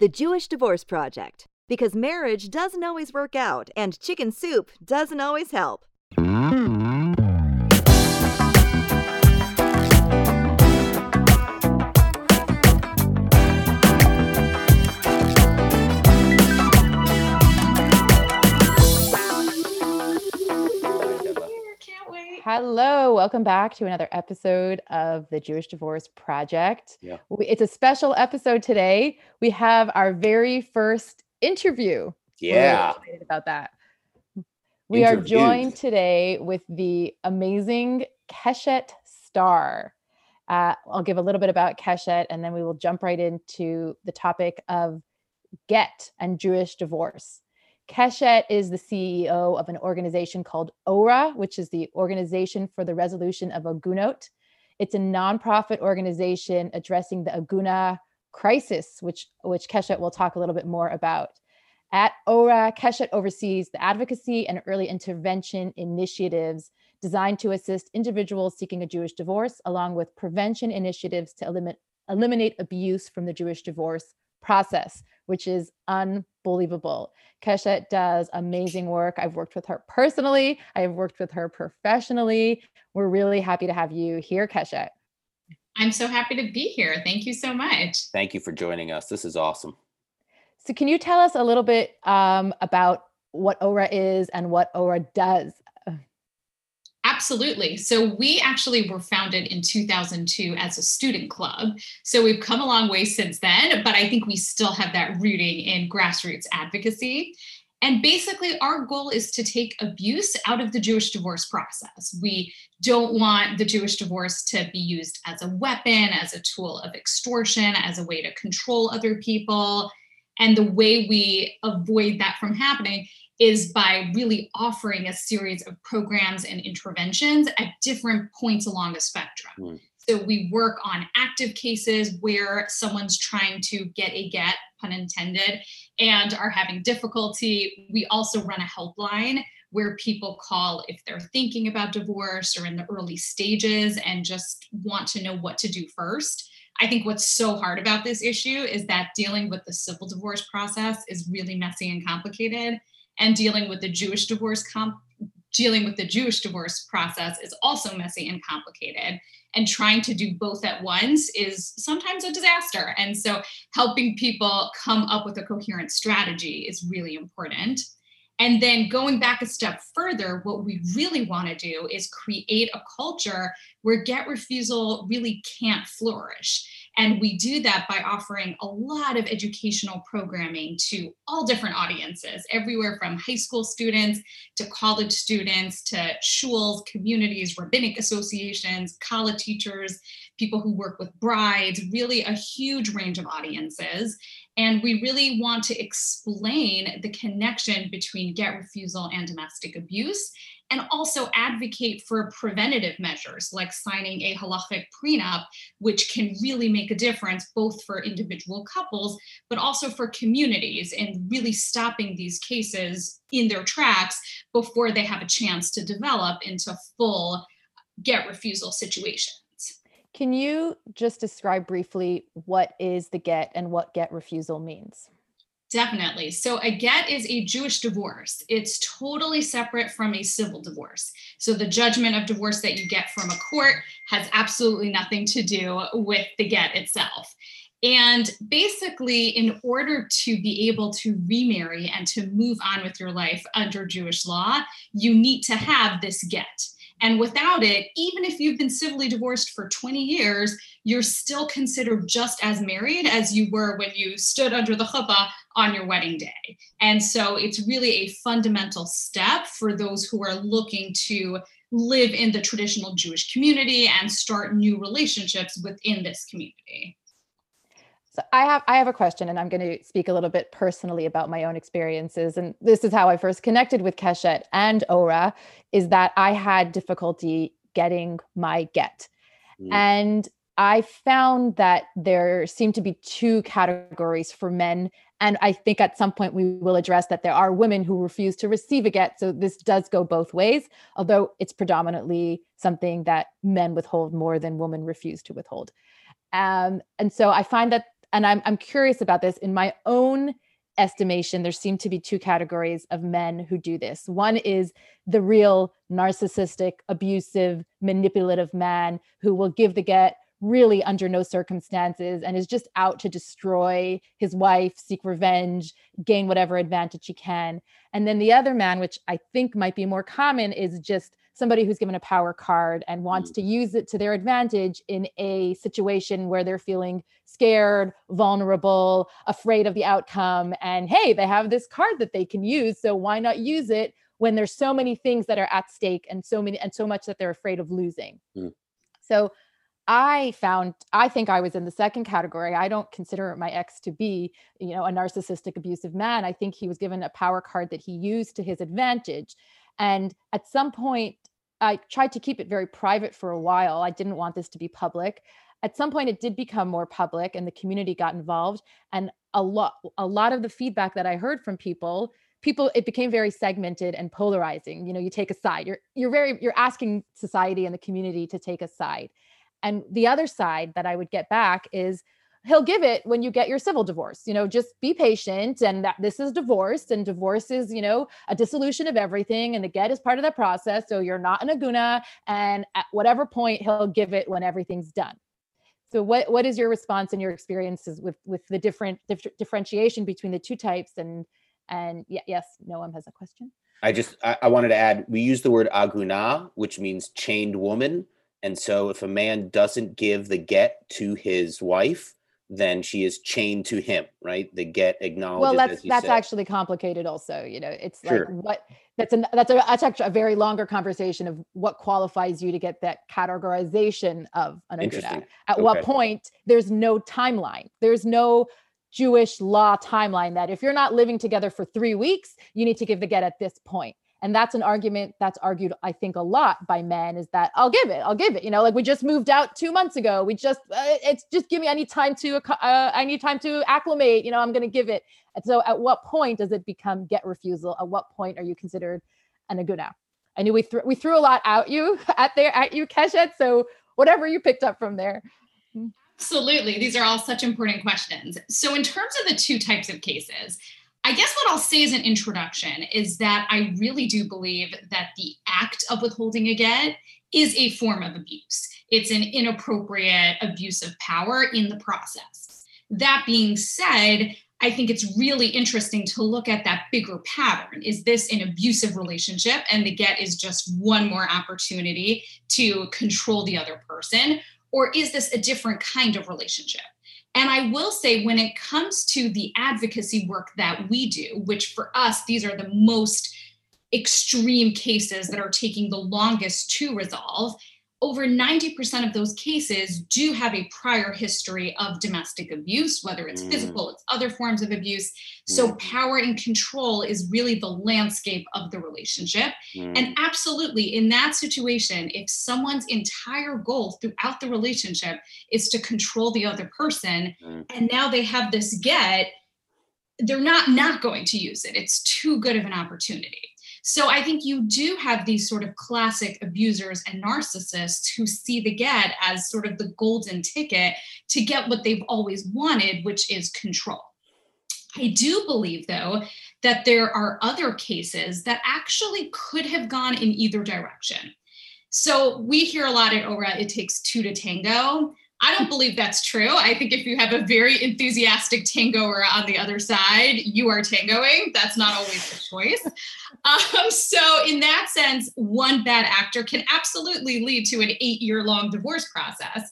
The Jewish Divorce Project. Because marriage doesn't always work out, and chicken soup doesn't always help. Hmm. Hello, welcome back to another episode of the Jewish Divorce Project. Yeah. It's a special episode today. We have our very first interview. Yeah. excited about that. We are joined today with the amazing Keshet Starr. Uh, I'll give a little bit about Keshet and then we will jump right into the topic of get and Jewish divorce. Keshet is the CEO of an organization called ORA, which is the Organization for the Resolution of Agunot. It's a nonprofit organization addressing the Aguna crisis, which, which Keshet will talk a little bit more about. At ORA, Keshet oversees the advocacy and early intervention initiatives designed to assist individuals seeking a Jewish divorce, along with prevention initiatives to eliminate, eliminate abuse from the Jewish divorce process, which is unbelievable. Keshet does amazing work. I've worked with her personally, I have worked with her professionally. We're really happy to have you here, Keshet. I'm so happy to be here. Thank you so much. Thank you for joining us. This is awesome. So, can you tell us a little bit um, about what ORA is and what ORA does? Absolutely. So, we actually were founded in 2002 as a student club. So, we've come a long way since then, but I think we still have that rooting in grassroots advocacy. And basically, our goal is to take abuse out of the Jewish divorce process. We don't want the Jewish divorce to be used as a weapon, as a tool of extortion, as a way to control other people. And the way we avoid that from happening is by really offering a series of programs and interventions at different points along the spectrum. Mm. So we work on active cases where someone's trying to get a get, pun intended, and are having difficulty. We also run a helpline where people call if they're thinking about divorce or in the early stages and just want to know what to do first. I think what's so hard about this issue is that dealing with the civil divorce process is really messy and complicated and dealing with the Jewish divorce comp dealing with the Jewish divorce process is also messy and complicated. And trying to do both at once is sometimes a disaster. And so helping people come up with a coherent strategy is really important. And then going back a step further, what we really want to do is create a culture where get refusal really can't flourish. And we do that by offering a lot of educational programming to all different audiences, everywhere from high school students to college students to shuls, communities, rabbinic associations, college teachers, people who work with brides, really a huge range of audiences. And we really want to explain the connection between get refusal and domestic abuse and also advocate for preventative measures like signing a halachic prenup, which can really make a difference both for individual couples, but also for communities and really stopping these cases in their tracks before they have a chance to develop into full get refusal situations. Can you just describe briefly what is the get and what get refusal means? Definitely. So, a get is a Jewish divorce. It's totally separate from a civil divorce. So, the judgment of divorce that you get from a court has absolutely nothing to do with the get itself. And basically, in order to be able to remarry and to move on with your life under Jewish law, you need to have this get. And without it, even if you've been civilly divorced for 20 years, you're still considered just as married as you were when you stood under the chuppah on your wedding day. And so it's really a fundamental step for those who are looking to live in the traditional Jewish community and start new relationships within this community. So I have I have a question and I'm going to speak a little bit personally about my own experiences and this is how I first connected with Keshet and Ora is that I had difficulty getting my get. Mm. And I found that there seemed to be two categories for men and I think at some point we will address that there are women who refuse to receive a get so this does go both ways although it's predominantly something that men withhold more than women refuse to withhold. Um, and so I find that and I'm I'm curious about this in my own estimation there seem to be two categories of men who do this one is the real narcissistic abusive manipulative man who will give the get really under no circumstances and is just out to destroy his wife, seek revenge, gain whatever advantage he can. And then the other man, which I think might be more common, is just somebody who's given a power card and wants mm. to use it to their advantage in a situation where they're feeling scared, vulnerable, afraid of the outcome. And hey, they have this card that they can use. So why not use it when there's so many things that are at stake and so many and so much that they're afraid of losing? Mm. So I found I think I was in the second category. I don't consider my ex to be, you know, a narcissistic abusive man. I think he was given a power card that he used to his advantage. And at some point I tried to keep it very private for a while. I didn't want this to be public. At some point it did become more public and the community got involved and a lot a lot of the feedback that I heard from people people it became very segmented and polarizing you know you take a side you're you're very you're asking society and the community to take a side and the other side that I would get back is he'll give it when you get your civil divorce. You know, just be patient and that this is divorce and divorce is, you know, a dissolution of everything and the get is part of the process. So you're not an aguna and at whatever point he'll give it when everything's done. So what what is your response and your experiences with with the different dif- differentiation between the two types and and yeah, yes, Noam has a question. I just I, I wanted to add we use the word aguna, which means chained woman and so if a man doesn't give the get to his wife, then she is chained to him, right? The get acknowledged. Well, that's that's said. actually complicated. Also, you know, it's sure. like what that's an that's a that's actually a very longer conversation of what qualifies you to get that categorization of an aguna. At okay. what point there's no timeline. There's no Jewish law timeline that if you're not living together for three weeks, you need to give the get at this point and that's an argument that's argued i think a lot by men is that i'll give it i'll give it you know like we just moved out two months ago. We just uh, it's just give me any time to uh, i need time to acclimate you know i'm going to give it. And so at what point does it become get refusal? At what point are you considered an aguna i knew we threw we threw a lot at you at there at you keshet so whatever you picked up from there. Absolutely. These are all such important questions. So, in terms of the two types of cases, I guess what I'll say as an introduction is that I really do believe that the act of withholding a get is a form of abuse. It's an inappropriate abuse of power in the process. That being said, I think it's really interesting to look at that bigger pattern. Is this an abusive relationship and the get is just one more opportunity to control the other person? Or is this a different kind of relationship? And I will say, when it comes to the advocacy work that we do, which for us, these are the most extreme cases that are taking the longest to resolve, over 90% of those cases do have a prior history of domestic abuse, whether it's mm. physical, it's other forms of abuse. So, mm. power and control is really the landscape of the relationship. Mm. And absolutely, in that situation, if someone's entire goal throughout the relationship is to control the other person, mm. and now they have this get, they're not not going to use it. It's too good of an opportunity. So I think you do have these sort of classic abusers and narcissists who see the get as sort of the golden ticket to get what they've always wanted, which is control. I do believe, though, that there are other cases that actually could have gone in either direction. So we hear a lot at ORA, it takes two to tango. I don't believe that's true. I think if you have a very enthusiastic tangoer on the other side, you are tangoing. That's not always the choice. Um, so, in that sense, one bad actor can absolutely lead to an eight year long divorce process.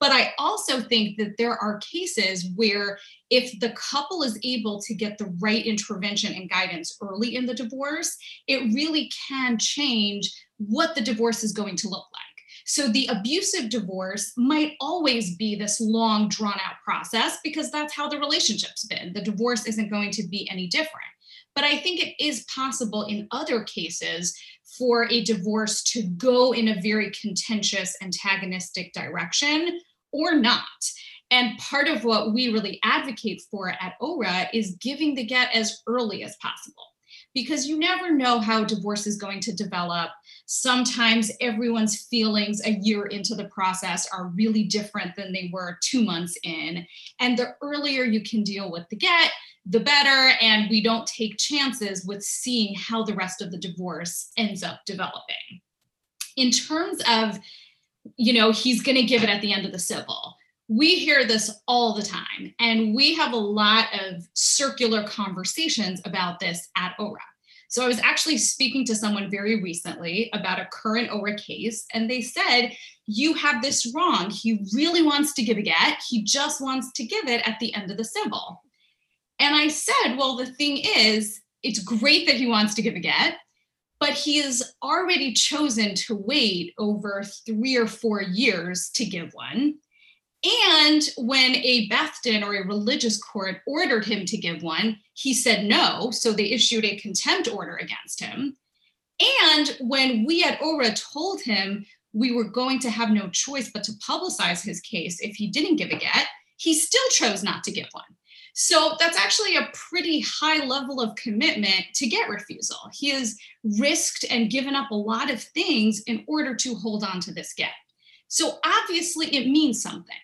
But I also think that there are cases where if the couple is able to get the right intervention and guidance early in the divorce, it really can change what the divorce is going to look like. So the abusive divorce might always be this long, drawn out process because that's how the relationship's been. The divorce isn't going to be any different. But I think it is possible in other cases for a divorce to go in a very contentious, antagonistic direction or not. And part of what we really advocate for at ORA is giving the get as early as possible. Because you never know how divorce is going to develop. Sometimes everyone's feelings a year into the process are really different than they were two months in. And the earlier you can deal with the get, the better. And we don't take chances with seeing how the rest of the divorce ends up developing. In terms of, you know, he's going to give it at the end of the civil we hear this all the time, and we have a lot of circular conversations about this at ORA. So I was actually speaking to someone very recently about a current ORA case, and they said, You have this wrong. He really wants to give a get, he just wants to give it at the end of the civil. And I said, Well, the thing is, it's great that he wants to give a get, but he has already chosen to wait over three or four years to give one. And when a Beth Din or a religious court ordered him to give one, he said no. So they issued a contempt order against him. And when we at ORA told him we were going to have no choice but to publicize his case if he didn't give a get, he still chose not to give one. So that's actually a pretty high level of commitment to get refusal. He has risked and given up a lot of things in order to hold on to this get. So obviously, it means something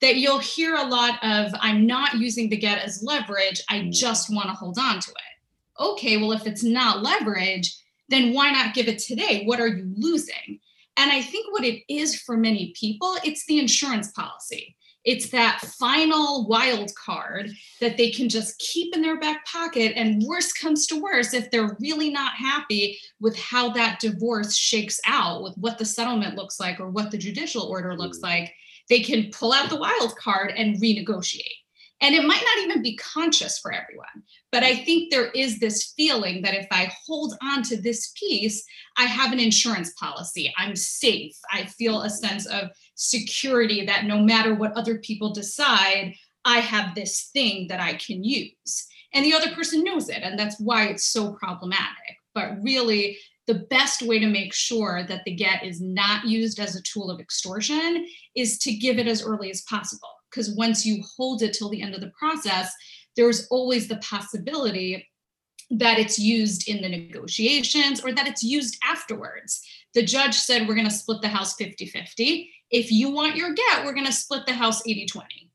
that you'll hear a lot of i'm not using the get as leverage i mm. just want to hold on to it okay well if it's not leverage then why not give it today what are you losing and i think what it is for many people it's the insurance policy it's that final wild card that they can just keep in their back pocket and worst comes to worst if they're really not happy with how that divorce shakes out with what the settlement looks like or what the judicial order looks mm. like they can pull out the wild card and renegotiate. And it might not even be conscious for everyone. But I think there is this feeling that if I hold on to this piece, I have an insurance policy. I'm safe. I feel a sense of security that no matter what other people decide, I have this thing that I can use. And the other person knows it. And that's why it's so problematic. But really, the best way to make sure that the get is not used as a tool of extortion is to give it as early as possible. Because once you hold it till the end of the process, there's always the possibility that it's used in the negotiations or that it's used afterwards. The judge said, We're going to split the house 50 50. If you want your get, we're going to split the house 80 20.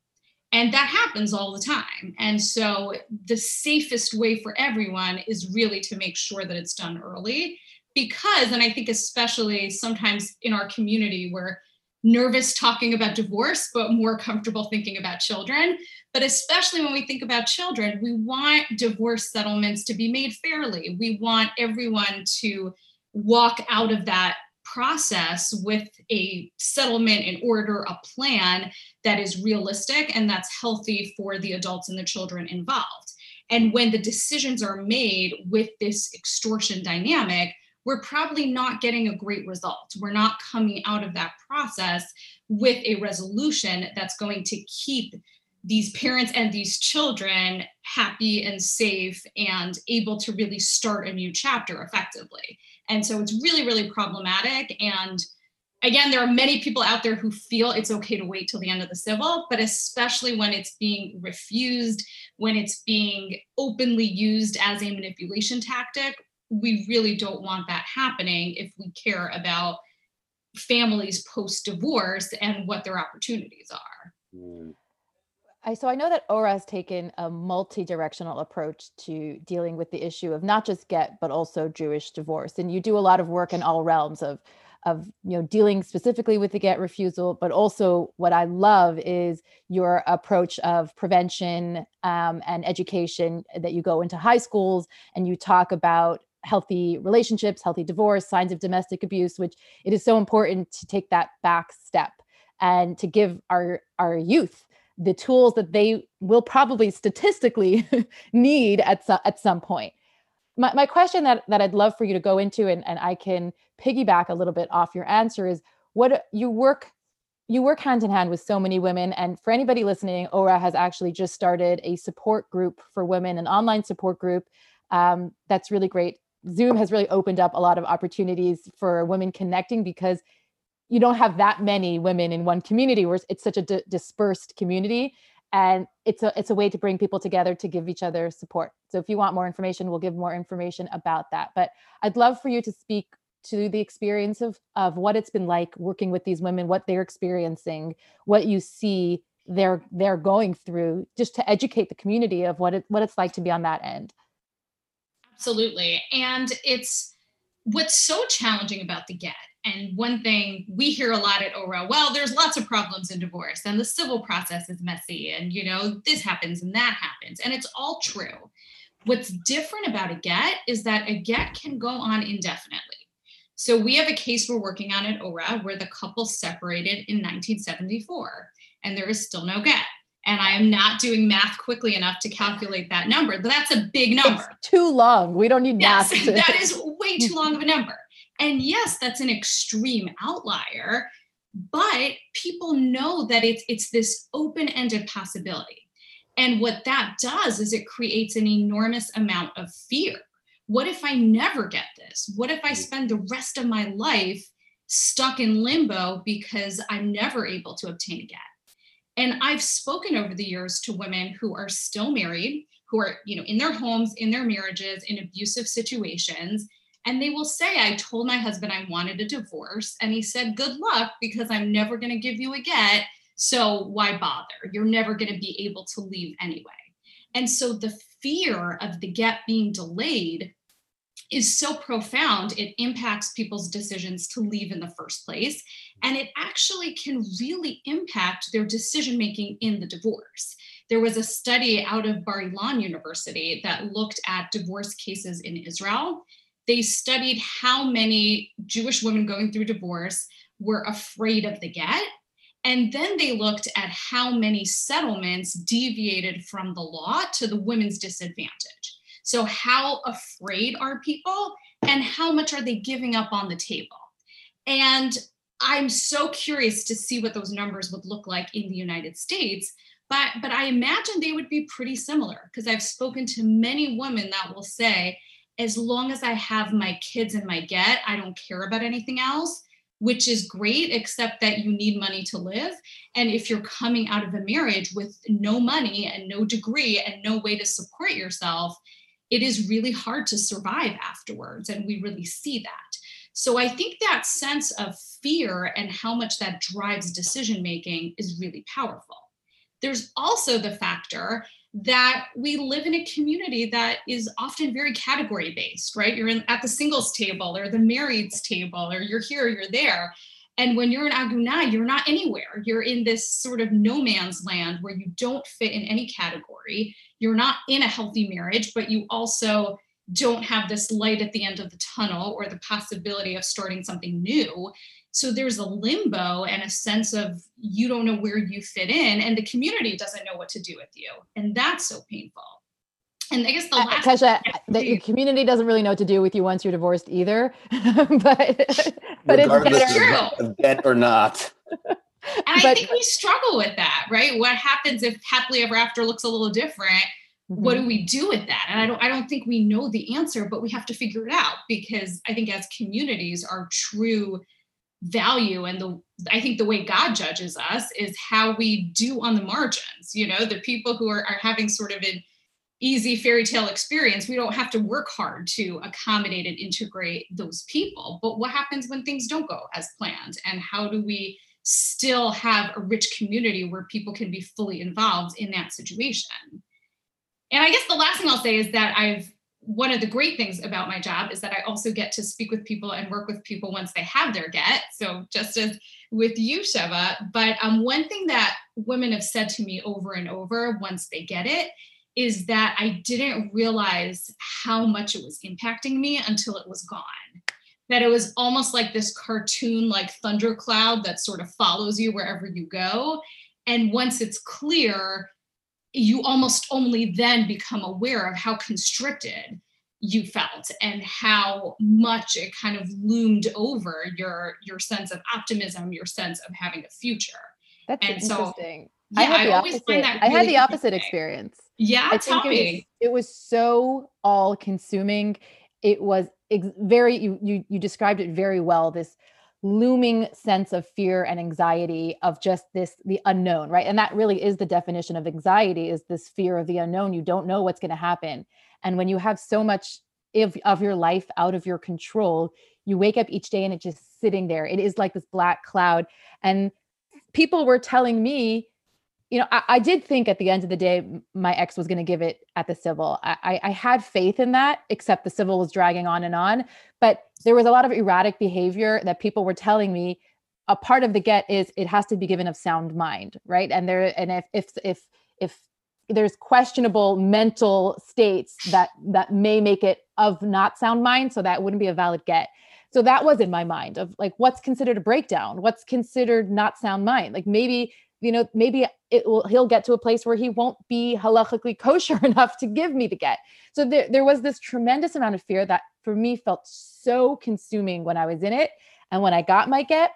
And that happens all the time. And so the safest way for everyone is really to make sure that it's done early because, and I think especially sometimes in our community, we're nervous talking about divorce, but more comfortable thinking about children. But especially when we think about children, we want divorce settlements to be made fairly. We want everyone to walk out of that process with a settlement in order, a plan that is realistic and that's healthy for the adults and the children involved. And when the decisions are made with this extortion dynamic, we're probably not getting a great result. We're not coming out of that process with a resolution that's going to keep these parents and these children happy and safe and able to really start a new chapter effectively. And so it's really, really problematic. And again, there are many people out there who feel it's okay to wait till the end of the civil, but especially when it's being refused, when it's being openly used as a manipulation tactic, we really don't want that happening if we care about families post divorce and what their opportunities are. Mm. I, so I know that ORA has taken a multi-directional approach to dealing with the issue of not just get but also Jewish divorce, and you do a lot of work in all realms of of you know dealing specifically with the get refusal but also what i love is your approach of prevention um, and education that you go into high schools and you talk about healthy relationships, healthy divorce, signs of domestic abuse, which it is so important to take that back step and to give our our youth the tools that they will probably statistically need at, so, at some point. My, my question that, that I'd love for you to go into, and, and I can piggyback a little bit off your answer, is what you work you work hand in hand with so many women and for anybody listening ora has actually just started a support group for women an online support group um, that's really great Zoom has really opened up a lot of opportunities for women connecting because you don't have that many women in one community where it's such a d- dispersed community. and it's a it's a way to bring people together to give each other support. So if you want more information we'll give more information about that. But i'd love for you to speak to the experience of of what it's been like working with these women what they're experiencing what you see they're they're going through just to educate the community of what it what it's like to be on that end absolutely and it's what's so challenging about the get and one thing we hear a lot at ORA, well, there's lots of problems in divorce and the civil process is messy and, you know, this happens and that happens. And it's all true. What's different about a get is that a get can go on indefinitely. So we have a case we're working on at ORA where the couple separated in 1974 and there is still no get. And I am not doing math quickly enough to calculate that number. But that's a big number. It's too long. We don't need yes, math. To- that is way too long of a number. And yes, that's an extreme outlier, but people know that it's it's this open-ended possibility. And what that does is it creates an enormous amount of fear. What if I never get this? What if I mm. spend the rest of my life stuck in limbo because I'm never able to obtain a get? And I've spoken over the years to women who are still married, who are, you know, in their homes, in their marriages, in abusive situations, and they will say, I told my husband I wanted a divorce. And he said, Good luck, because I'm never going to give you a get. So why bother? You're never going to be able to leave anyway. And so the fear of the get being delayed is so profound, it impacts people's decisions to leave in the first place. And it actually can really impact their decision making in the divorce. There was a study out of Bar Ilan University that looked at divorce cases in Israel they studied how many Jewish women going through divorce were afraid of the get. And then they looked at how many settlements deviated from the law to the women's disadvantage. So, how afraid are people and how much are they giving up on the table? And I'm so curious to see what those numbers would look like in the United States. But, but I imagine they would be pretty similar because I've spoken to many women that will say, as long as I have my kids and my get, I don't care about anything else, which is great, except that you need money to live. And if you're coming out of a marriage with no money and no degree and no way to support yourself, it is really hard to survive afterwards. And we really see that. So I think that sense of fear and how much that drives decision making is really powerful. There's also the factor that we live in a community that is often very category based, right? You're in, at the singles table or the marrieds table, or you're here, you're there. And when you're in Aguna, you're not anywhere. You're in this sort of no man's land where you don't fit in any category. You're not in a healthy marriage, but you also don't have this light at the end of the tunnel or the possibility of starting something new. So there's a limbo and a sense of you don't know where you fit in, and the community doesn't know what to do with you. And that's so painful. And I guess the last Keshet, the your community doesn't really know what to do with you once you're divorced either. but but Regardless it's true. Of debt or not. and I but, think we struggle with that, right? What happens if happily ever after looks a little different? Mm-hmm. What do we do with that? And I don't I don't think we know the answer, but we have to figure it out because I think as communities, our true value and the i think the way god judges us is how we do on the margins you know the people who are, are having sort of an easy fairy tale experience we don't have to work hard to accommodate and integrate those people but what happens when things don't go as planned and how do we still have a rich community where people can be fully involved in that situation and i guess the last thing i'll say is that i've one of the great things about my job is that I also get to speak with people and work with people once they have their get. So just as with you, Sheva. But um, one thing that women have said to me over and over once they get it is that I didn't realize how much it was impacting me until it was gone. That it was almost like this cartoon, like thundercloud that sort of follows you wherever you go. And once it's clear, you almost only then become aware of how constricted you felt and how much it kind of loomed over your your sense of optimism your sense of having a future that's and interesting so, yeah, I had the I opposite. Really I had the opposite experience. Yeah, I tell me. It was, it was so all consuming. It was ex- very you you you described it very well. This looming sense of fear and anxiety of just this the unknown right and that really is the definition of anxiety is this fear of the unknown you don't know what's going to happen and when you have so much of, of your life out of your control you wake up each day and it's just sitting there it is like this black cloud and people were telling me you know, I, I, did think at the end of the day, my ex was going to give it at the civil. I, I, had faith in that, except the civil was dragging on and on. But there was a lot of erratic behavior that people were telling me. A part of the get is it has to be given of sound mind, right? And there, and if if if if there's questionable mental states that that may make it of not sound mind, so that wouldn't be a valid get. So that was in my mind of like what's considered a breakdown, what's considered not sound mind. Like maybe you know, maybe it will he'll get to a place where he won't be halachically kosher enough to give me the get. So there, there was this tremendous amount of fear that for me felt so consuming when I was in it. And when I got my get,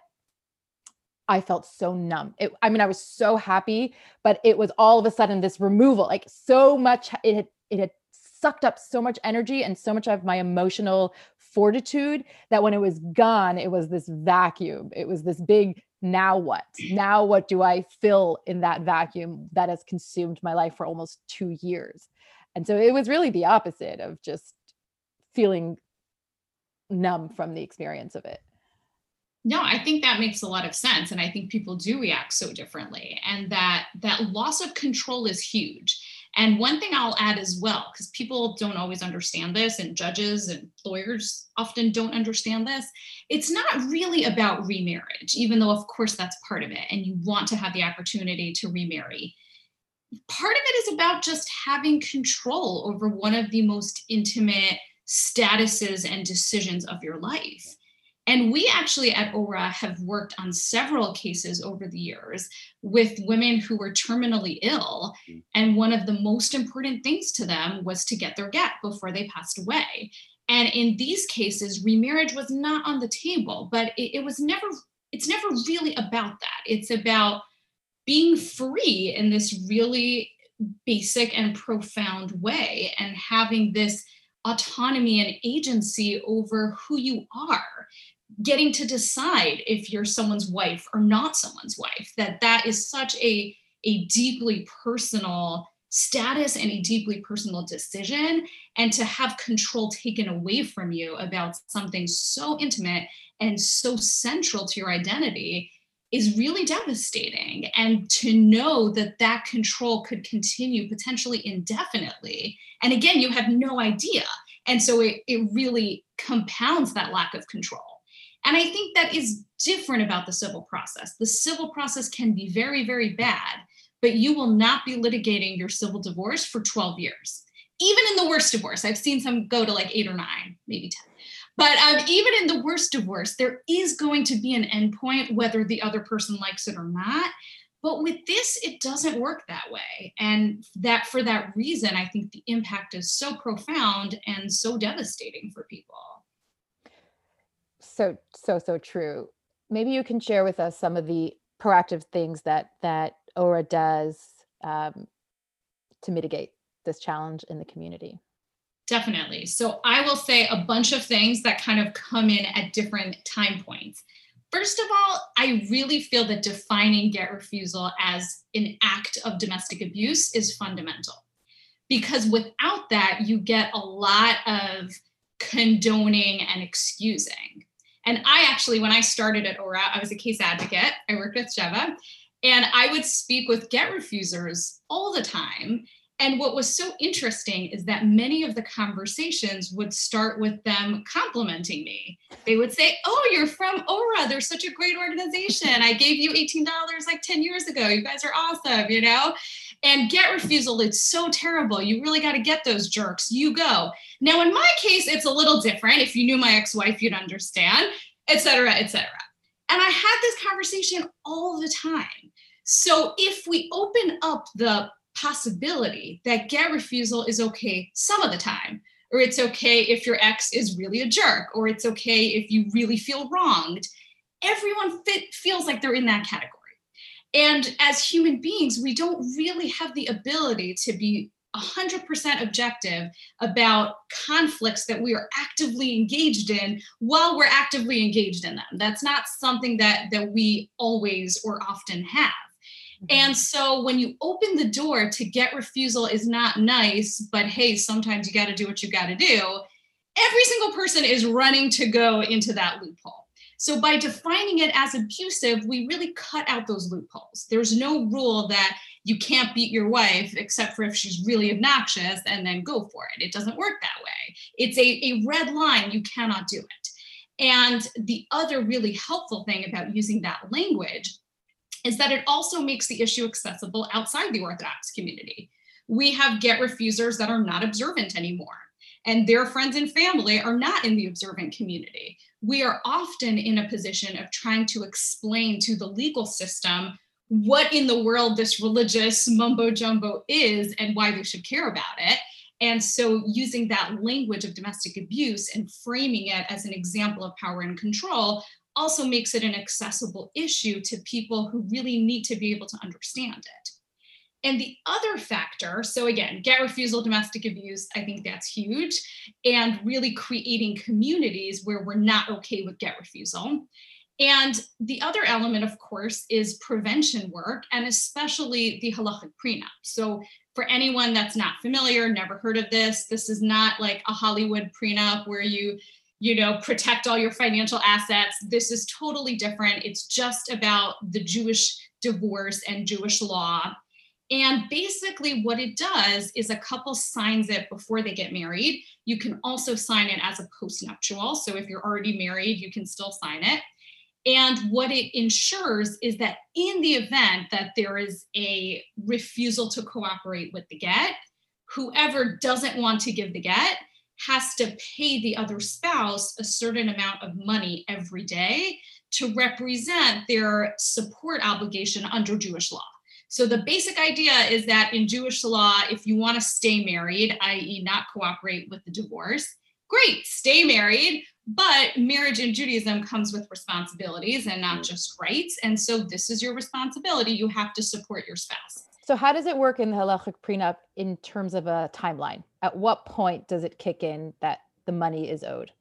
I felt so numb. It, I mean, I was so happy, but it was all of a sudden this removal, like so much, it had, it had sucked up so much energy and so much of my emotional fortitude that when it was gone, it was this vacuum. It was this big now what? Now what do I fill in that vacuum that has consumed my life for almost two years? And so it was really the opposite of just feeling numb from the experience of it. No, I think that makes a lot of sense and I think people do react so differently and that that loss of control is huge. And one thing I'll add as well, because people don't always understand this, and judges and lawyers often don't understand this, it's not really about remarriage, even though, of course, that's part of it. And you want to have the opportunity to remarry. Part of it is about just having control over one of the most intimate statuses and decisions of your life. And we actually at ORA have worked on several cases over the years with women who were terminally ill. Mm. And one of the most important things to them was to get their get before they passed away. And in these cases, remarriage was not on the table, but it, it was never, it's never really about that. It's about being free in this really basic and profound way and having this autonomy and agency over who you are getting to decide if you're someone's wife or not someone's wife that that is such a a deeply personal status and a deeply personal decision and to have control taken away from you about something so intimate and so central to your identity is really devastating. And to know that that control could continue potentially indefinitely and again you have no idea. And so it, it really compounds that lack of control and I think that is different about the civil process. The civil process can be very, very bad, but you will not be litigating your civil divorce for 12 years. Even in the worst divorce, I've seen some go to like eight or nine, maybe 10. But um, even in the worst divorce, there is going to be an endpoint, whether the other person likes it or not. But with this, it doesn't work that way. And that for that reason, I think the impact is so profound and so devastating for people so so so true maybe you can share with us some of the proactive things that that ora does um, to mitigate this challenge in the community definitely so i will say a bunch of things that kind of come in at different time points First of all, I really feel that defining get refusal as an act of domestic abuse is fundamental. Because without that, you get a lot of condoning and excusing. And I actually, when I started at ORA, I was a case advocate. I worked with Sheva, and I would speak with get refusers all the time. And what was so interesting is that many of the conversations would start with them complimenting me. They would say, Oh, you're from ORA. They're such a great organization. I gave you $18 like 10 years ago. You guys are awesome, you know? And get refusal, it's so terrible. You really got to get those jerks. You go. Now, in my case, it's a little different. If you knew my ex-wife, you'd understand, et cetera, et cetera. And I had this conversation all the time. So if we open up the possibility that get refusal is okay some of the time, or it's okay if your ex is really a jerk, or it's okay if you really feel wronged, everyone fit, feels like they're in that category. And as human beings, we don't really have the ability to be 100% objective about conflicts that we are actively engaged in while we're actively engaged in them. That's not something that that we always or often have. Mm-hmm. And so when you open the door to get refusal is not nice, but hey, sometimes you got to do what you got to do. Every single person is running to go into that loophole. So by defining it as abusive, we really cut out those loopholes. There's no rule that you can't beat your wife except for if she's really obnoxious and then go for it. It doesn't work that way. It's a, a red line. You cannot do it. And the other really helpful thing about using that language is that it also makes the issue accessible outside the Orthodox community. We have get refusers that are not observant anymore, and their friends and family are not in the observant community. We are often in a position of trying to explain to the legal system what in the world this religious mumbo jumbo is and why they should care about it. And so, using that language of domestic abuse and framing it as an example of power and control also makes it an accessible issue to people who really need to be able to understand it. And the other factor, so again, get refusal, domestic abuse, I think that's huge, and really creating communities where we're not okay with get refusal. And the other element, of course, is prevention work, and especially the halachic prenup. So, for anyone that's not familiar, never heard of this, this is not like a Hollywood prenup where you, you know, protect all your financial assets. This is totally different. It's just about the Jewish divorce and Jewish law. And basically, what it does is a couple signs it before they get married. You can also sign it as a postnuptial. So, if you're already married, you can still sign it. And what it ensures is that in the event that there is a refusal to cooperate with the get, whoever doesn't want to give the get has to pay the other spouse a certain amount of money every day to represent their support obligation under Jewish law. So the basic idea is that in Jewish law, if you want to stay married, i.e., not cooperate with the divorce, great, stay married, but marriage in Judaism comes with responsibilities and not mm. just rights. And so this is your responsibility. You have to support your spouse. So how does it work in the halachic prenup in terms of a timeline? At what point does it kick in that the money is owed?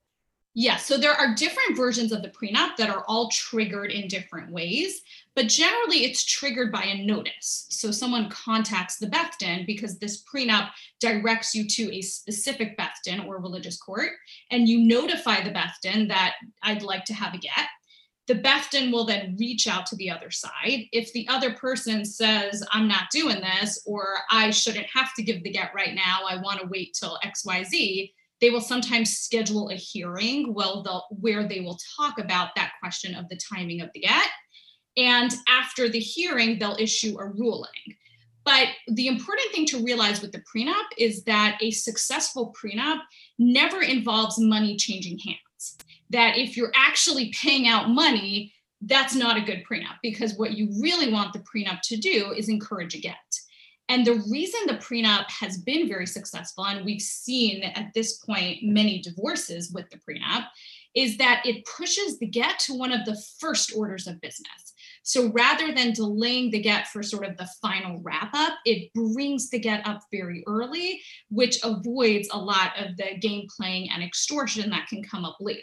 Yes, so there are different versions of the prenup that are all triggered in different ways, but generally it's triggered by a notice. So someone contacts the Beth Din because this prenup directs you to a specific Beth Din or religious court, and you notify the Beth Din that I'd like to have a get. The Beth Din will then reach out to the other side. If the other person says, I'm not doing this, or I shouldn't have to give the get right now, I want to wait till XYZ, they will sometimes schedule a hearing well, where they will talk about that question of the timing of the get. And after the hearing, they'll issue a ruling. But the important thing to realize with the prenup is that a successful prenup never involves money changing hands. That if you're actually paying out money, that's not a good prenup because what you really want the prenup to do is encourage a get. And the reason the prenup has been very successful, and we've seen at this point many divorces with the prenup, is that it pushes the get to one of the first orders of business. So rather than delaying the get for sort of the final wrap up, it brings the get up very early, which avoids a lot of the game playing and extortion that can come up later.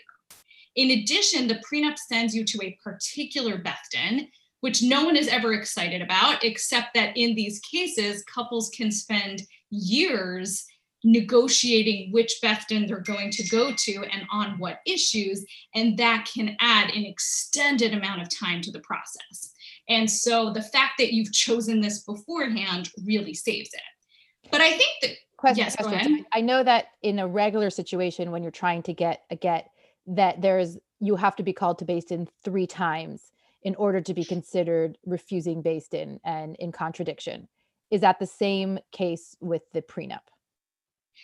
In addition, the prenup sends you to a particular Beth Din which no one is ever excited about, except that in these cases, couples can spend years negotiating which Beth Din they're going to go to and on what issues. And that can add an extended amount of time to the process. And so the fact that you've chosen this beforehand really saves it. But I think that question, yes, question. I know that in a regular situation when you're trying to get a get that there's you have to be called to Beis Din three times in order to be considered refusing Beis Din and in contradiction. Is that the same case with the prenup?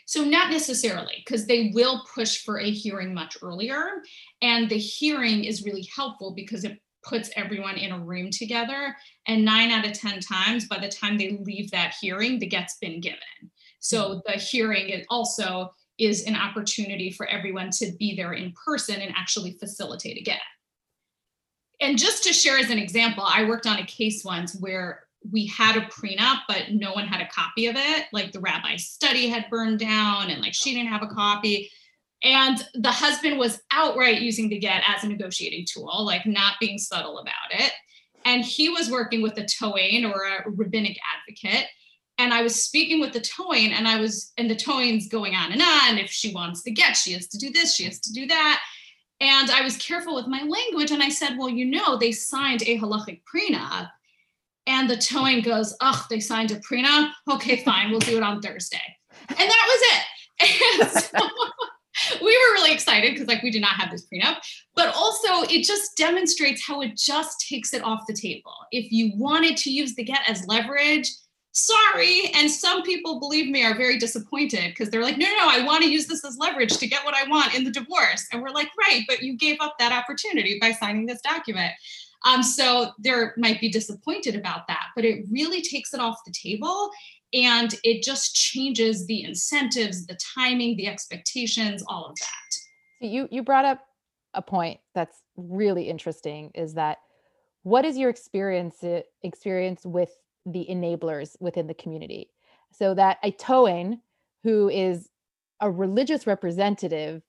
So, not necessarily, because they will push for a hearing much earlier. And the hearing is really helpful because it puts everyone in a room together. And nine out of 10 times, by the time they leave that hearing, the get's been given. So, mm-hmm. the hearing is also is an opportunity for everyone to be there in person and actually facilitate a get and just to share as an example, I worked on a case once where we had a prenup, but no one had a copy of it. Like the rabbi's study had burned down and like she didn't have a copy. And the husband was outright using the get as a negotiating tool, like not being subtle about it. And he was working with a Tohen or a rabbinic advocate. And I was speaking with the Tohen, and I was, and the Tohen's going on and on. If she wants the get, she has to do this, she has to do that. And I was careful with my language. And I said, Well, you know, they signed a halachic prenup. And the Tohen goes, Oh, they signed a prenup? Okay, fine, we'll do it on Thursday. And that was it. And so we were really excited because like we did not have this prenup but also it just demonstrates how it just takes it off the table if you wanted to use the get as leverage sorry and some people believe me are very disappointed because they're like no no i want to use this as leverage to get what i want in the divorce. And we're like right but you gave up that opportunity by signing this document. Um, so there might be disappointed about that but it really takes it off the table and it just changes the incentives the timing the expectations all of that. You you brought up a point that's really interesting is that what is your experience experience with the enablers within the community so that a tohen who is a religious representative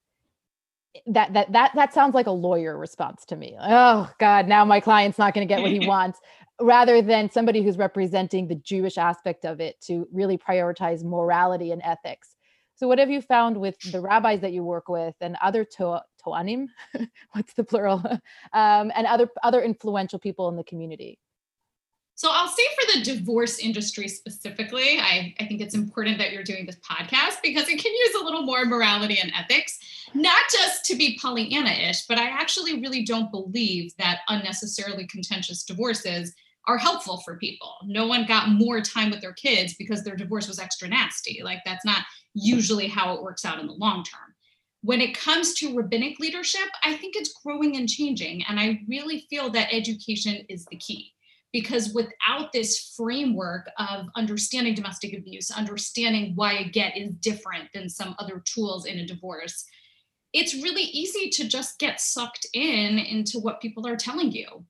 that that that that sounds like a lawyer response to me oh god now my client's not going to get what he wants rather than somebody who's representing the Jewish aspect of it to really prioritize morality and ethics. So, what have you found with the rabbis that you work with and other to- toanim? What's the plural? Um, and other other influential people in the community. So I'll say for the divorce industry specifically, I, I think it's important that you're doing this podcast because it can use a little more morality and ethics, not just to be Pollyanna-ish, but I actually really don't believe that unnecessarily contentious divorces are helpful for people. No one got more time with their kids because their divorce was extra nasty. Like that's not usually how it works out in the long term. When it comes to rabbinic leadership, I think it's growing and changing. And I really feel that education is the key because without this framework of understanding domestic abuse, understanding why a get is different than some other tools in a divorce, it's really easy to just get sucked in into what people are telling you.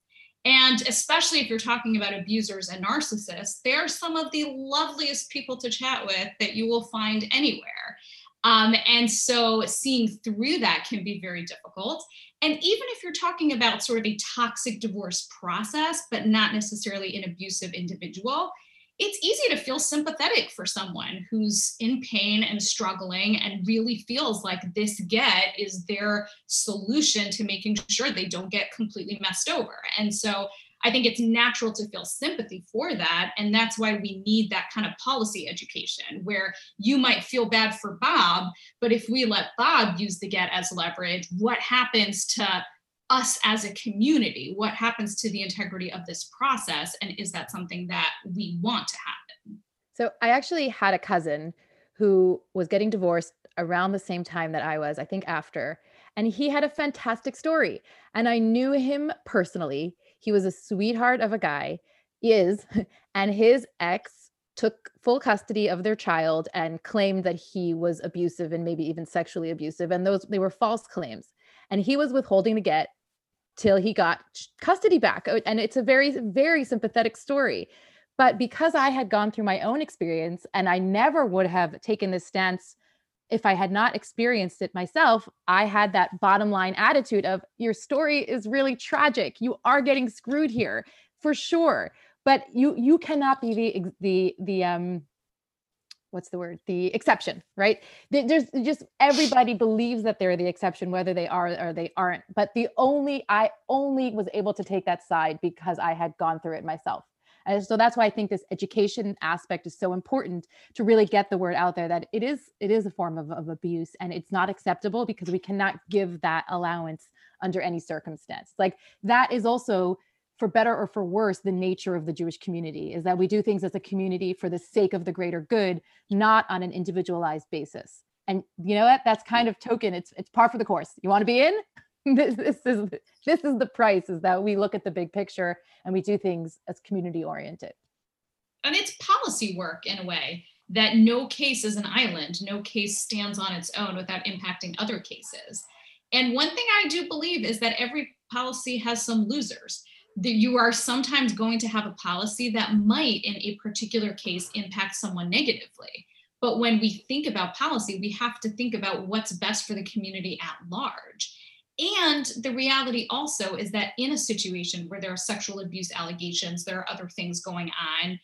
And especially if you're talking about abusers and narcissists, they're some of the loveliest people to chat with that you will find anywhere. Um, and so seeing through that can be very difficult. And even if you're talking about sort of a toxic divorce process, but not necessarily an abusive individual, it's easy to feel sympathetic for someone who's in pain and struggling and really feels like this get is their solution to making sure they don't get completely messed over. And so I think it's natural to feel sympathy for that. And that's why we need that kind of policy education where you might feel bad for Bob, but if we let Bob use the get as leverage, what happens to us as a community? What happens to the integrity of this process? And is that something that we want to happen? So I actually had a cousin who was getting divorced around the same time that I was, I think after. And he had a fantastic story. And I knew him personally. He was a sweetheart of a guy, is, and his ex took full custody of their child and claimed that he was abusive and maybe even sexually abusive and those they were false claims. And he was withholding the get till he got custody back and it's a very very sympathetic story. But because i had gone through my own experience and i never would have taken this stance if I had not experienced it myself, I had that bottom line attitude of your story is really tragic. You are getting screwed here for sure. But you you cannot be the the the um what's the word the exception right there's just everybody believes that they're the exception whether they are or they aren't but the only i only was able to take that side because i had gone through it myself and so that's why I think this education aspect is so important to really get the word out there that it is it is a form of, of abuse and it's not acceptable because we cannot give that allowance under any circumstance. Like that is also for better or for worse the nature of the Jewish community is that we do things as a community for the sake of the greater good, not on an individualized basis. And you know what? That's kind of token. It's it's par for the course. You want to be in? This, this is this is the price is that we look at the big picture and we do things as community oriented and it's policy work in a way that no case is an island no case stands on its own without impacting other cases. And one thing i do believe is that every policy has some losers. That you are sometimes going to have a policy that might in a particular case impact someone negatively. But when we think about policy we have to think about what's best for the community at large and the reality also is that in a situation where there are sexual abuse allegations there are other things going on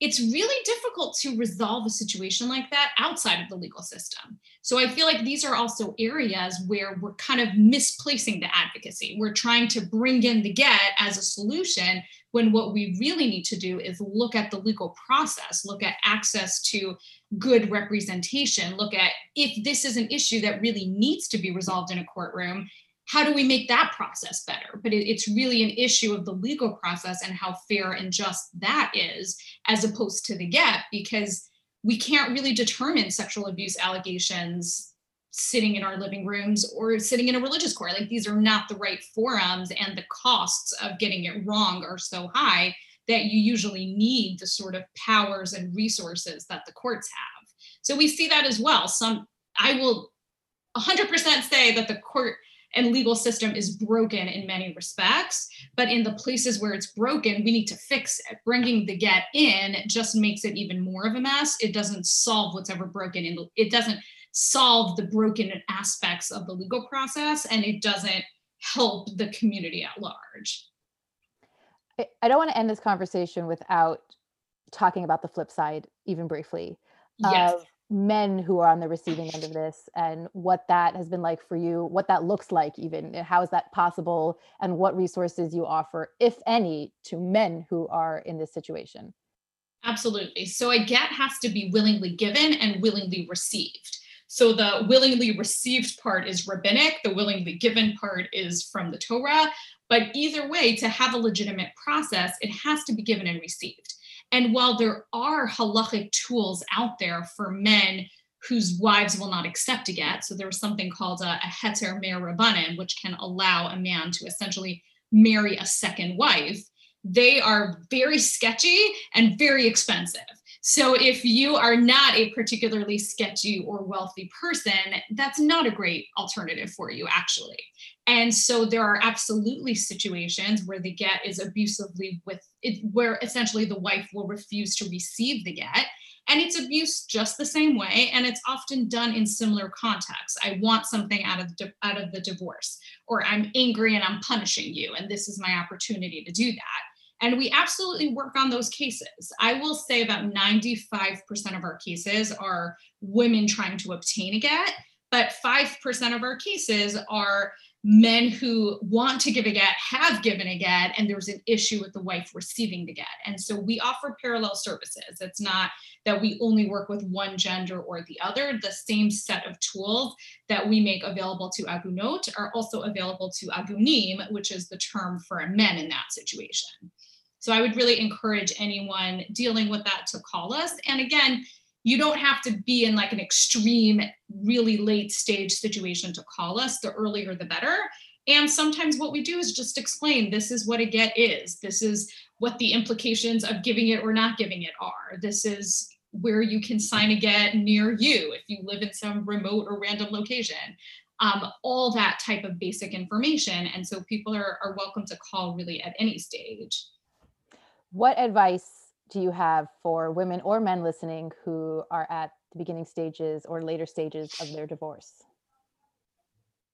it's really difficult to resolve a situation like that outside of the legal system. So I feel like these are also areas where we're kind of misplacing the advocacy. We're trying to bring in the get as a solution when what we really need to do is look at the legal process, look at access to good representation, look at if this is an issue that really needs to be resolved in a courtroom, how do we make that process better? But it, it's really an issue of the legal process and how fair and just that is, as opposed to the get, because we can't really determine sexual abuse allegations sitting in our living rooms or sitting in a religious court. Like these are not the right forums, and the costs of getting it wrong are so high that you usually need the sort of powers and resources that the courts have. So we see that as well. Some I will 100% say that the court and legal system is broken in many respects but in the places where it's broken we need to fix it. Bringing the get in just makes it even more of a mess. It doesn't solve what's ever broken in it doesn't solve the broken aspects of the legal process and it doesn't help the community at large. I don't want to end this conversation without talking about the flip side even briefly yes. of men who are on the receiving end of this and what that has been like for you what that looks like even how is that possible and what resources you offer if any to men who are in this situation? Absolutely. So a get has to be willingly given and willingly received. So the willingly received part is rabbinic the willingly given part is from the torah but either way to have a legitimate process it has to be given and received and while there are halachic tools out there for men whose wives will not accept a get, so there's something called a, a heter meah rabbanim, which can allow a man to essentially marry a second wife, they are very sketchy and very expensive. So if you are not a particularly sketchy or wealthy person, that's not a great alternative for you, actually. And so there are absolutely situations where the get is abusively with it, where essentially the wife will refuse to receive the get. And it's abuse just the same way. And it's often done in similar contexts. I want something out of, out of the divorce, or I'm angry and I'm punishing you. And this is my opportunity to do that. And we absolutely work on those cases. I will say about 95% of our cases are women trying to obtain a get, but 5% of our cases are men who want to give a get have given a get and there's an issue with the wife receiving the get. And so we offer parallel services. It's not that we only work with one gender or the other. The same set of tools that we make available to agunot are also available to agunim which is the term for men in that situation so i would really encourage anyone dealing with that to call us and again you don't have to be in like an extreme, really late stage situation to call us. The earlier, the better. And sometimes what we do is just explain this is what a get is. This is what the implications of giving it or not giving it are. This is where you can sign a get near you if you live in some remote or random location. Um, all that type of basic information. And so people are, are welcome to call really at any stage. What advice do you have for women or men listening who are at the beginning stages or later stages of their divorce?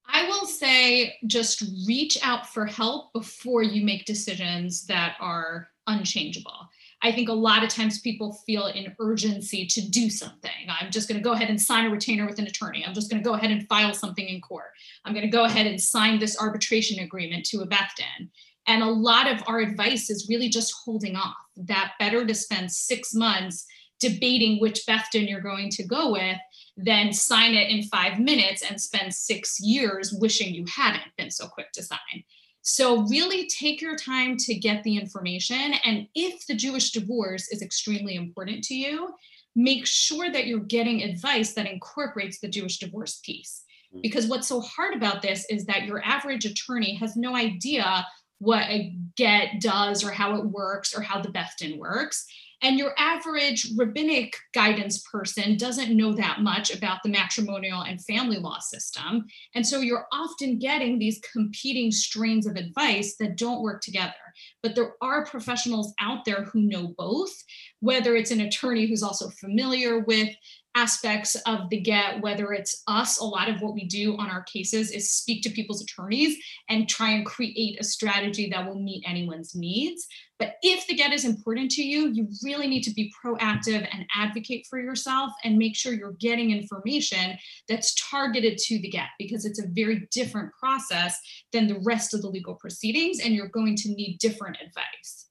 I will say just reach out for help before you make decisions that are unchangeable. I think a lot of times people feel an urgency to do something. I'm just going to go ahead and sign a retainer with an attorney. I'm just going to go ahead and file something in court. I'm going to go ahead and sign this arbitration agreement to a Beis Din. And a lot of our advice is really just holding off. That better to spend six months debating which Din you're going to go with than sign it in five minutes and spend six years wishing you hadn't been so quick to sign. So, really take your time to get the information. And if the Jewish divorce is extremely important to you, make sure that you're getting advice that incorporates the Jewish divorce piece. Hmm. Because what's so hard about this is that your average attorney has no idea what a get does or how it works or how the Beth works. And your average rabbinic guidance person doesn't know that much about the matrimonial and family law system. And so you're often getting these competing strains of advice that don't work together. But there are professionals out there who know both, whether it's an attorney who's also familiar with aspects of the get, whether it's us, a lot of what we do on our cases is speak to people's attorneys and try and create a strategy that will meet anyone's needs. But if the get is important to you, you really need to be proactive and advocate for yourself and make sure you're getting information that's targeted to the get because it's a very different process than the rest of the legal proceedings and you're going to need different advice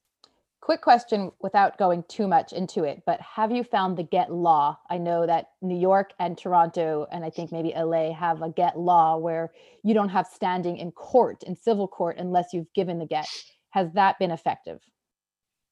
quick question without going too much into it, but have you found the get law? I know that New York and Toronto, and I think maybe LA have a get law where you don't have standing in court, in civil court, unless you've given the get. Has that been effective?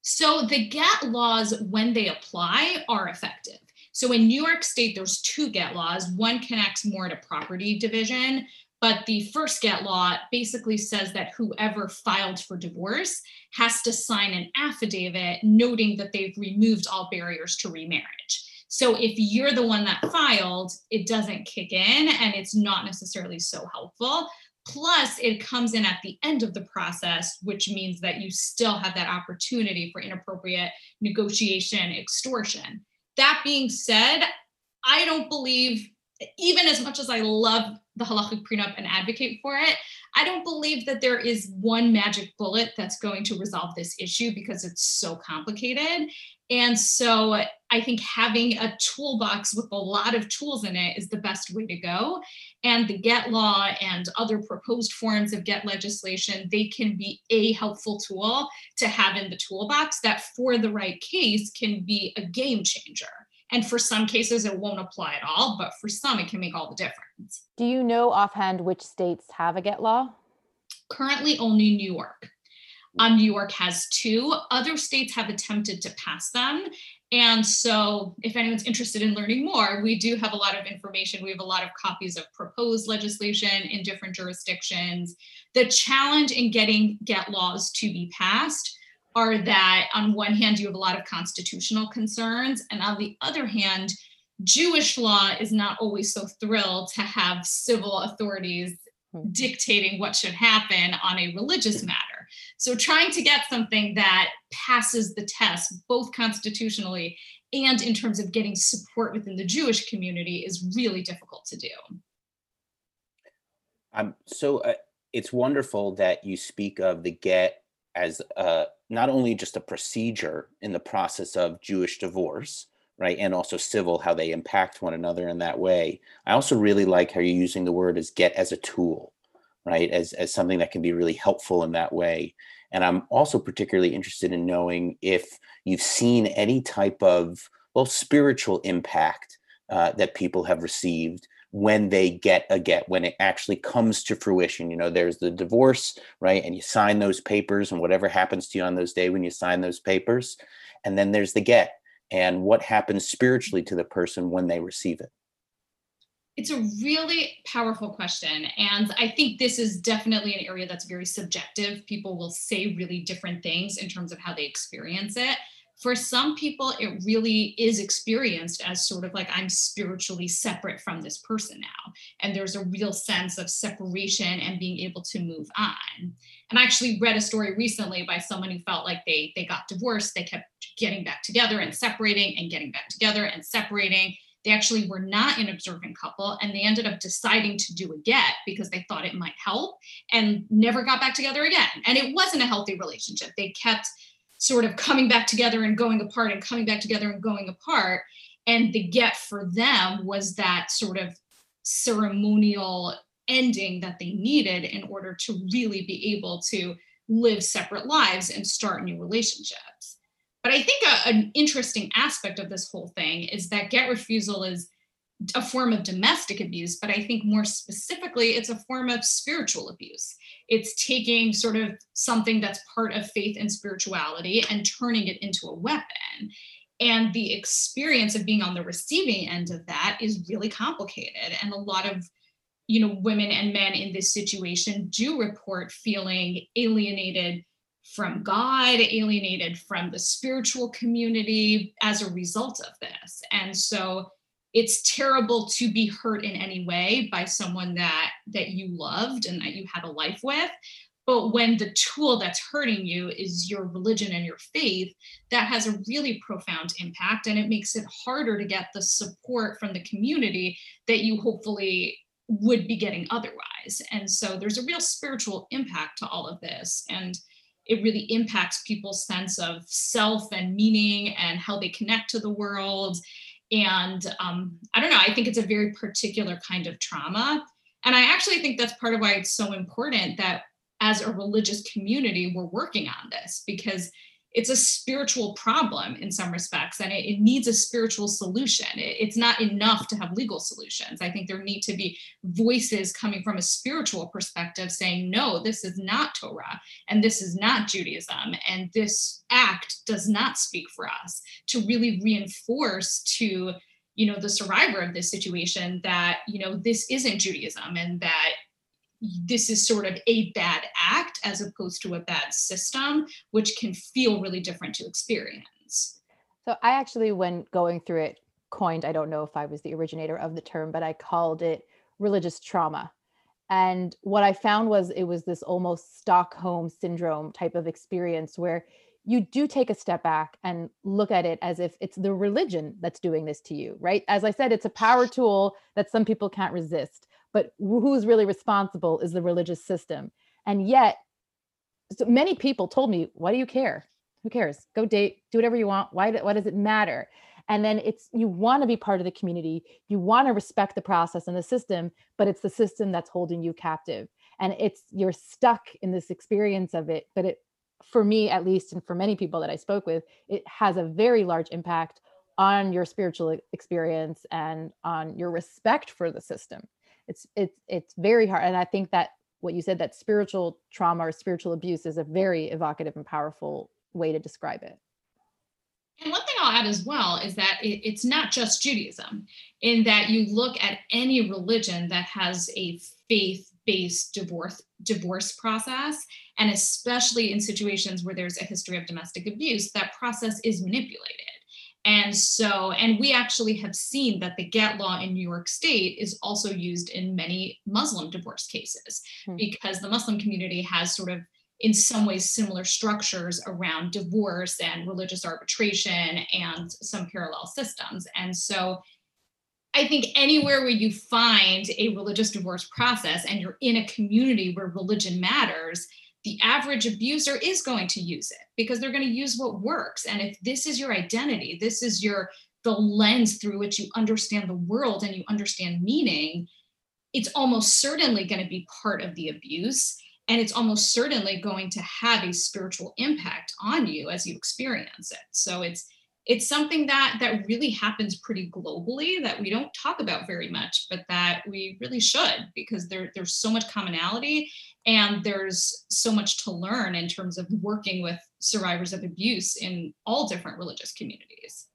So the get laws, when they apply, are effective. So in New York State, there's two get laws. One connects more to property division, but the first get law basically says that whoever filed for divorce has to sign an affidavit noting that they've removed all barriers to remarriage. So if you're the one that filed, it doesn't kick in and it's not necessarily so helpful. Plus, it comes in at the end of the process, which means that you still have that opportunity for inappropriate negotiation, extortion. That being said, I don't believe, even as much as I love the halachic prenup and advocate for it. I don't believe that there is one magic bullet that's going to resolve this issue because it's so complicated. And so I think having a toolbox with a lot of tools in it is the best way to go. And the GET law and other proposed forms of GET legislation, they can be a helpful tool to have in the toolbox that for the right case can be a game changer. And for some cases, it won't apply at all, but for some, it can make all the difference. Do you know offhand which states have a GET law? Currently, only New York. Um, New York has two. Other states have attempted to pass them. And so, if anyone's interested in learning more, we do have a lot of information. We have a lot of copies of proposed legislation in different jurisdictions. The challenge in getting GET laws to be passed are that on one hand, you have a lot of constitutional concerns, and on the other hand, Jewish law is not always so thrilled to have civil authorities hmm. dictating what should happen on a religious matter. So, trying to get something that passes the test, both constitutionally and in terms of getting support within the Jewish community, is really difficult to do. Um, so, uh, it's wonderful that you speak of the get as uh, not only just a procedure in the process of Jewish divorce, right, and also civil, how they impact one another in that way. I also really like how you're using the word as get as a tool, right, as, as something that can be really helpful in that way. And I'm also particularly interested in knowing if you've seen any type of, well, spiritual impact uh, that people have received when they get a get when it actually comes to fruition. You know there's the divorce right? And you sign those papers and whatever happens to you on those day when you sign those papers. And then there's the get and what happens spiritually to the person when they receive it. It's a really powerful question. And I think this is definitely an area that's very subjective. People will say really different things in terms of how they experience it for some people, it really is experienced as sort of like I'm spiritually separate from this person now. And there's a real sense of separation and being able to move on. And I actually read a story recently by someone who felt like they, they got divorced, they kept getting back together and separating and getting back together and separating. They actually were not an observant couple and they ended up deciding to do a get because they thought it might help and never got back together again. And it wasn't a healthy relationship. They kept sort of coming back together and going apart and coming back together and going apart. And the get for them was that sort of ceremonial ending that they needed in order to really be able to live separate lives and start new relationships. But I think a, an interesting aspect of this whole thing is that get refusal is a form of domestic abuse, but I think more specifically, it's a form of spiritual abuse. It's taking sort of something that's part of faith and spirituality and turning it into a weapon. And the experience of being on the receiving end of that is really complicated. And a lot of you know women and men in this situation do report feeling alienated from God, alienated from the spiritual community as a result of this. And so it's terrible to be hurt in any way by someone that that you loved and that you had a life with but when the tool that's hurting you is your religion and your faith, that has a really profound impact. And it makes it harder to get the support from the community that you hopefully would be getting otherwise. And so there's a real spiritual impact to all of this. And it really impacts people's sense of self and meaning and how they connect to the world. And um, I don't know, I think it's a very particular kind of trauma. And I actually think that's part of why it's so important that as a religious community, we're working on this because it's a spiritual problem in some respects and it, it needs a spiritual solution. It, it's not enough to have legal solutions. I think there need to be voices coming from a spiritual perspective saying, no, this is not Torah and this is not Judaism and this act does not speak for us to really reinforce to you know the survivor of this situation that you know this isn't judaism and that this is sort of a bad act as opposed to a bad system, which can feel really different to experience. So I actually, when going through it, coined, I don't know if I was the originator of the term, but I called it religious trauma. And what I found was it was this almost Stockholm syndrome type of experience where you do take a step back and look at it as if it's the religion that's doing this to you, right? As I said, it's a power tool that some people can't resist but who's really responsible is the religious system. And yet so many people told me why do you care? Who cares? Go date do whatever you want. Why, why does it matter? And then it's you want to be part of the community. You want to respect the process and the system but it's the system that's holding you captive. And it's you're stuck in this experience of it but it for me at least and for many people that i spoke with it has a very large impact on your spiritual experience and on your respect for the system it's it's it's very hard and i think that what you said that spiritual trauma or spiritual abuse is a very evocative and powerful way to describe it and one thing I'll add as well is that it, it's not just Judaism, in that you look at any religion that has a faith-based divorce divorce process, and especially in situations where there's a history of domestic abuse, that process is manipulated. And so, and we actually have seen that the get law in New York State is also used in many Muslim divorce cases hmm. because the Muslim community has sort of, in some ways, similar structures around divorce and religious arbitration and some parallel systems. And so, I think anywhere where you find a religious divorce process and you're in a community where religion matters, the average abuser is going to use it because they're going to use what works. And if this is your identity, this is your the lens through which you understand the world and you understand meaning, it's almost certainly going to be part of the abuse. And it's almost certainly going to have a spiritual impact on you as you experience it. So it's it's something that that really happens pretty globally that we don't talk about very much but that we really should because there, there's so much commonality and there's so much to learn in terms of working with survivors of abuse in all different religious communities.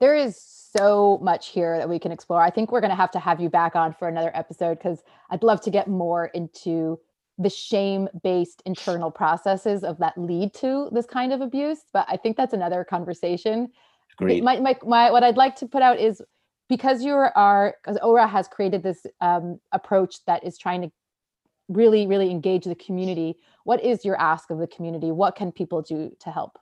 There is so much here that we can explore. I think we're going to have to have you back on for another episode because i'd love to get more into the shame based internal processes of that lead to this kind of abuse but i think that's another conversation Great. My, my, my, what i'd like to put out is because you are because ora has created this um, approach that is trying to really really engage the community what is your ask of the community what can people do to help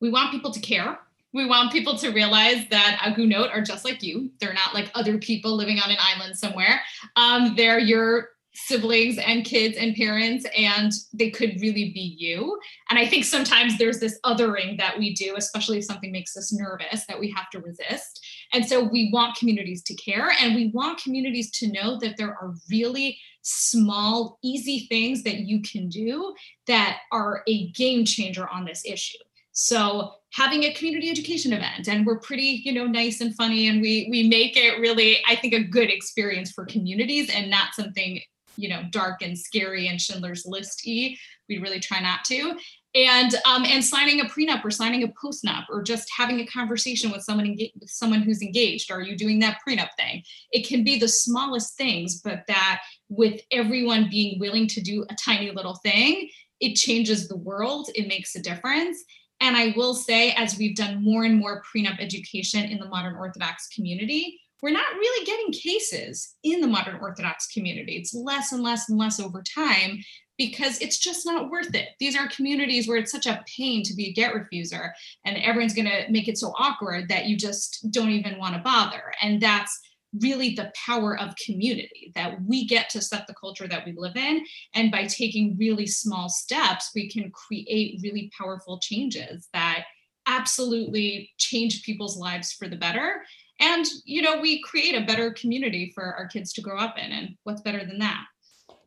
we want people to care we want people to realize that Agunot are just like you. They're not like other people living on an island somewhere. Um, they're your siblings and kids and parents and they could really be you. And i think sometimes there's this othering that we do especially if something makes us nervous that we have to resist. And so we want communities to care and we want communities to know that there are really small easy things that you can do that are a game changer on this issue. So having a community education event and we're pretty you know nice and funny and we we make it really i think a good experience for communities and not something you know dark and scary and Schindler's List e. We really try not to. And um, and signing a prenup or signing a postnup or just having a conversation with someone engaged, with someone who's engaged. Are you doing that prenup thing? It can be the smallest things, but that with everyone being willing to do a tiny little thing, it changes the world, it makes a difference. And I will say, as we've done more and more prenup education in the modern Orthodox community, we're not really getting cases in the modern Orthodox community. It's less and less and less over time because it's just not worth it. These are communities where it's such a pain to be a get refuser, and everyone's going to make it so awkward that you just don't even want to bother. And that's really the power of community that we get to set the culture that we live in. And by taking really small steps, we can create really powerful changes that absolutely change people's lives for the better. And, you know, we create a better community for our kids to grow up in. And what's better than that?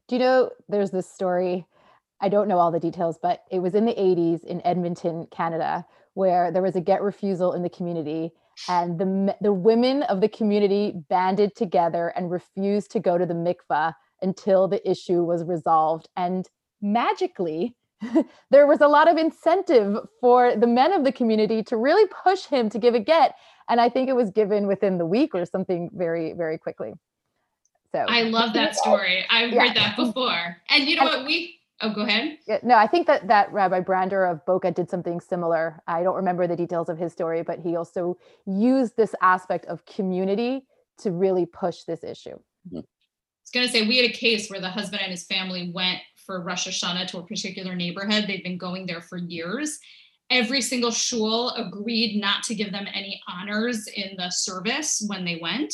Do you know there's this story? I don't know all the details, but it was in the 80s in Edmonton, Canada, where there was a get refusal in the community and the the women of the community banded together and refused to go to the mikvah until the issue was resolved and magically there was a lot of incentive for the men of the community to really push him to give a get and i think it was given within the week or something very very quickly so i love that story i've yeah. heard that before and you know what we Oh, go ahead. Yeah, no, I think that that Rabbi Brander of Boca did something similar. I don't remember the details of his story, but he also used this aspect of community to really push this issue. Mm-hmm. I was going to say we had a case where the husband and his family went for Rosh Hashanah to a particular neighborhood. They've been going there for years. Every single shul agreed not to give them any honors in the service when they went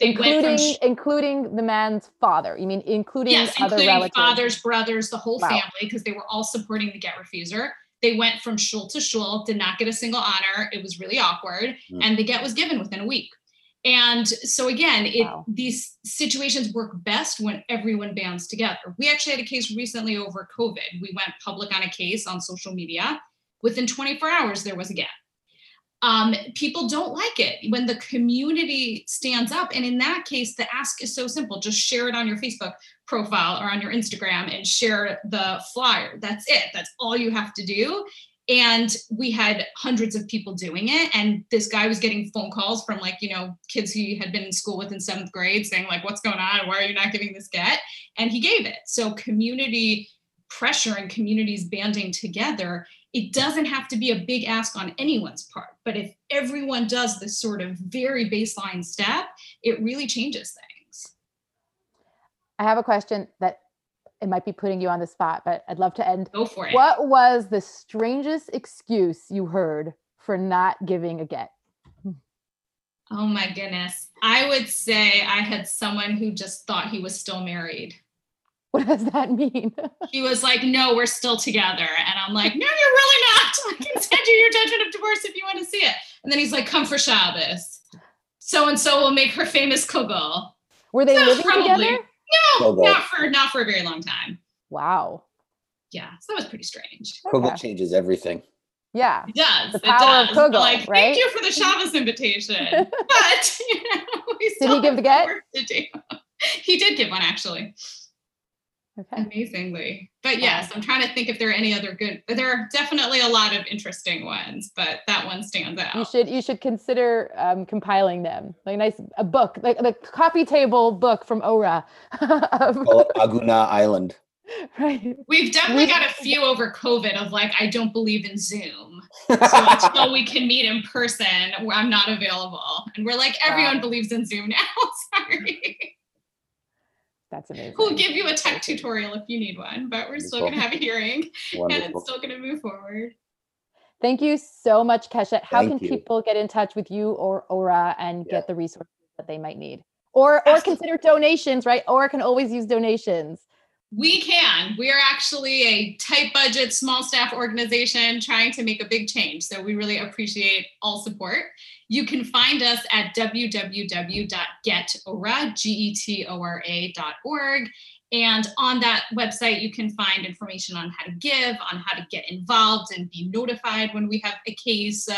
including sh- including the man's father. You mean including yes, other including relatives? fathers, brothers, the whole wow. family, because they were all supporting the get refuser. They went from shul to shul, did not get a single honor. It was really awkward, mm. and the get was given within a week. And so again, it wow. these situations work best when everyone bands together. We actually had a case recently over COVID. We went public on a case on social media. Within 24 hours, there was a get um, people don't like it when the community stands up. And in that case, the ask is so simple just share it on your Facebook profile or on your Instagram and share the flyer. That's it. That's all you have to do. And we had hundreds of people doing it. And this guy was getting phone calls from like, you know, kids he had been in school with in seventh grade saying, like, what's going on? Why are you not giving this get? And he gave it. So community pressure and communities banding together it doesn't have to be a big ask on anyone's part. But if everyone does this sort of very baseline step, it really changes things. I have a question that it might be putting you on the spot, but I'd love to end. Go for it. What was the strangest excuse you heard for not giving a get? Oh my goodness. I would say I had someone who just thought he was still married. What does that mean? he was like, No, we're still together. And I'm like, No, you're really not. I can send you your judgment of divorce if you want to see it. And then he's like, Come for Shabbos. So and so will make her famous kugel. Were they so living probably, together? No, not for not for a very long time. Wow. Yeah, so that was pretty strange. Kugel okay. changes everything. Yeah. It does. The power it does. of Kugel, like, right? Thank you for the Shabbos invitation. but you know, did he give the get? He did give one actually. Okay. Amazingly. But yes, I'm trying to think if there are any other good there are definitely a lot of interesting ones, but that one stands out. You should you should consider um, compiling them. Like a nice a book, like the coffee table book from Ora. Agunah Island. Right. We've definitely got a few over COVID of like, I don't believe in Zoom. So until we can meet in person, I'm not available. And we're like, everyone wow. believes in Zoom now. Sorry. That's amazing. We'll give you a tech tutorial if you need one, but we're still going to have a hearing Wonderful. and it's still going to move forward. Thank you so much, Keshet. How Thank can you. people get in touch with you or Ora and yeah. get the resources that they might need? Or or consider donations, right? Or can always use donations. We can. We are actually a tight budget, small staff organization trying to make a big change. So we really appreciate all support. You can find us at www.getora.org. And on that website, you can find information on how to give, on how to get involved and be notified when we have a case,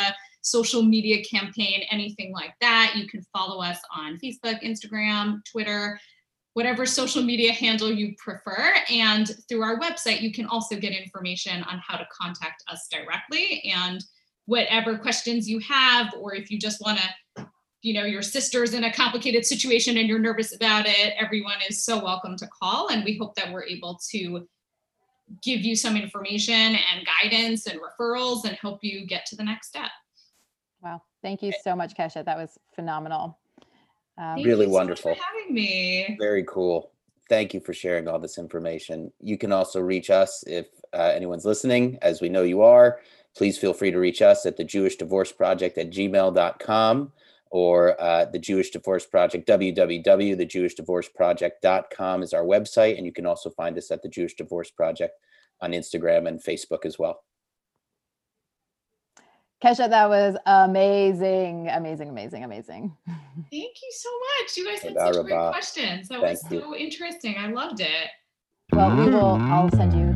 social media campaign, anything like that. You can follow us on Facebook, Instagram, Twitter, whatever social media handle you prefer. And through our website, you can also get information on how to contact us directly. And whatever questions you have, or if you just want to, you know, your sister's in a complicated situation and you're nervous about it, everyone is so welcome to call. And we hope that we're able to give you some information and guidance and referrals and help you get to the next step. Wow. Thank you so much, Keshet. That was phenomenal. Um, Thank Really you so for wonderful. having me. Very cool. Thank you for sharing all this information. You can also reach us if uh, anyone's listening, as we know you are. Please feel free to reach us at the Jewish Divorce Project at gmail.com or uh, the Jewish Divorce Project, www.thejewishdivorceproject.com is our website. And you can also find us at the Jewish Divorce Project on Instagram and Facebook as well. Keshet, that was amazing, amazing, amazing, amazing. Thank you so much. You guys had Toda such great rabah. questions. That Thank was you. so interesting. I loved it. Well, we will, I'll send you the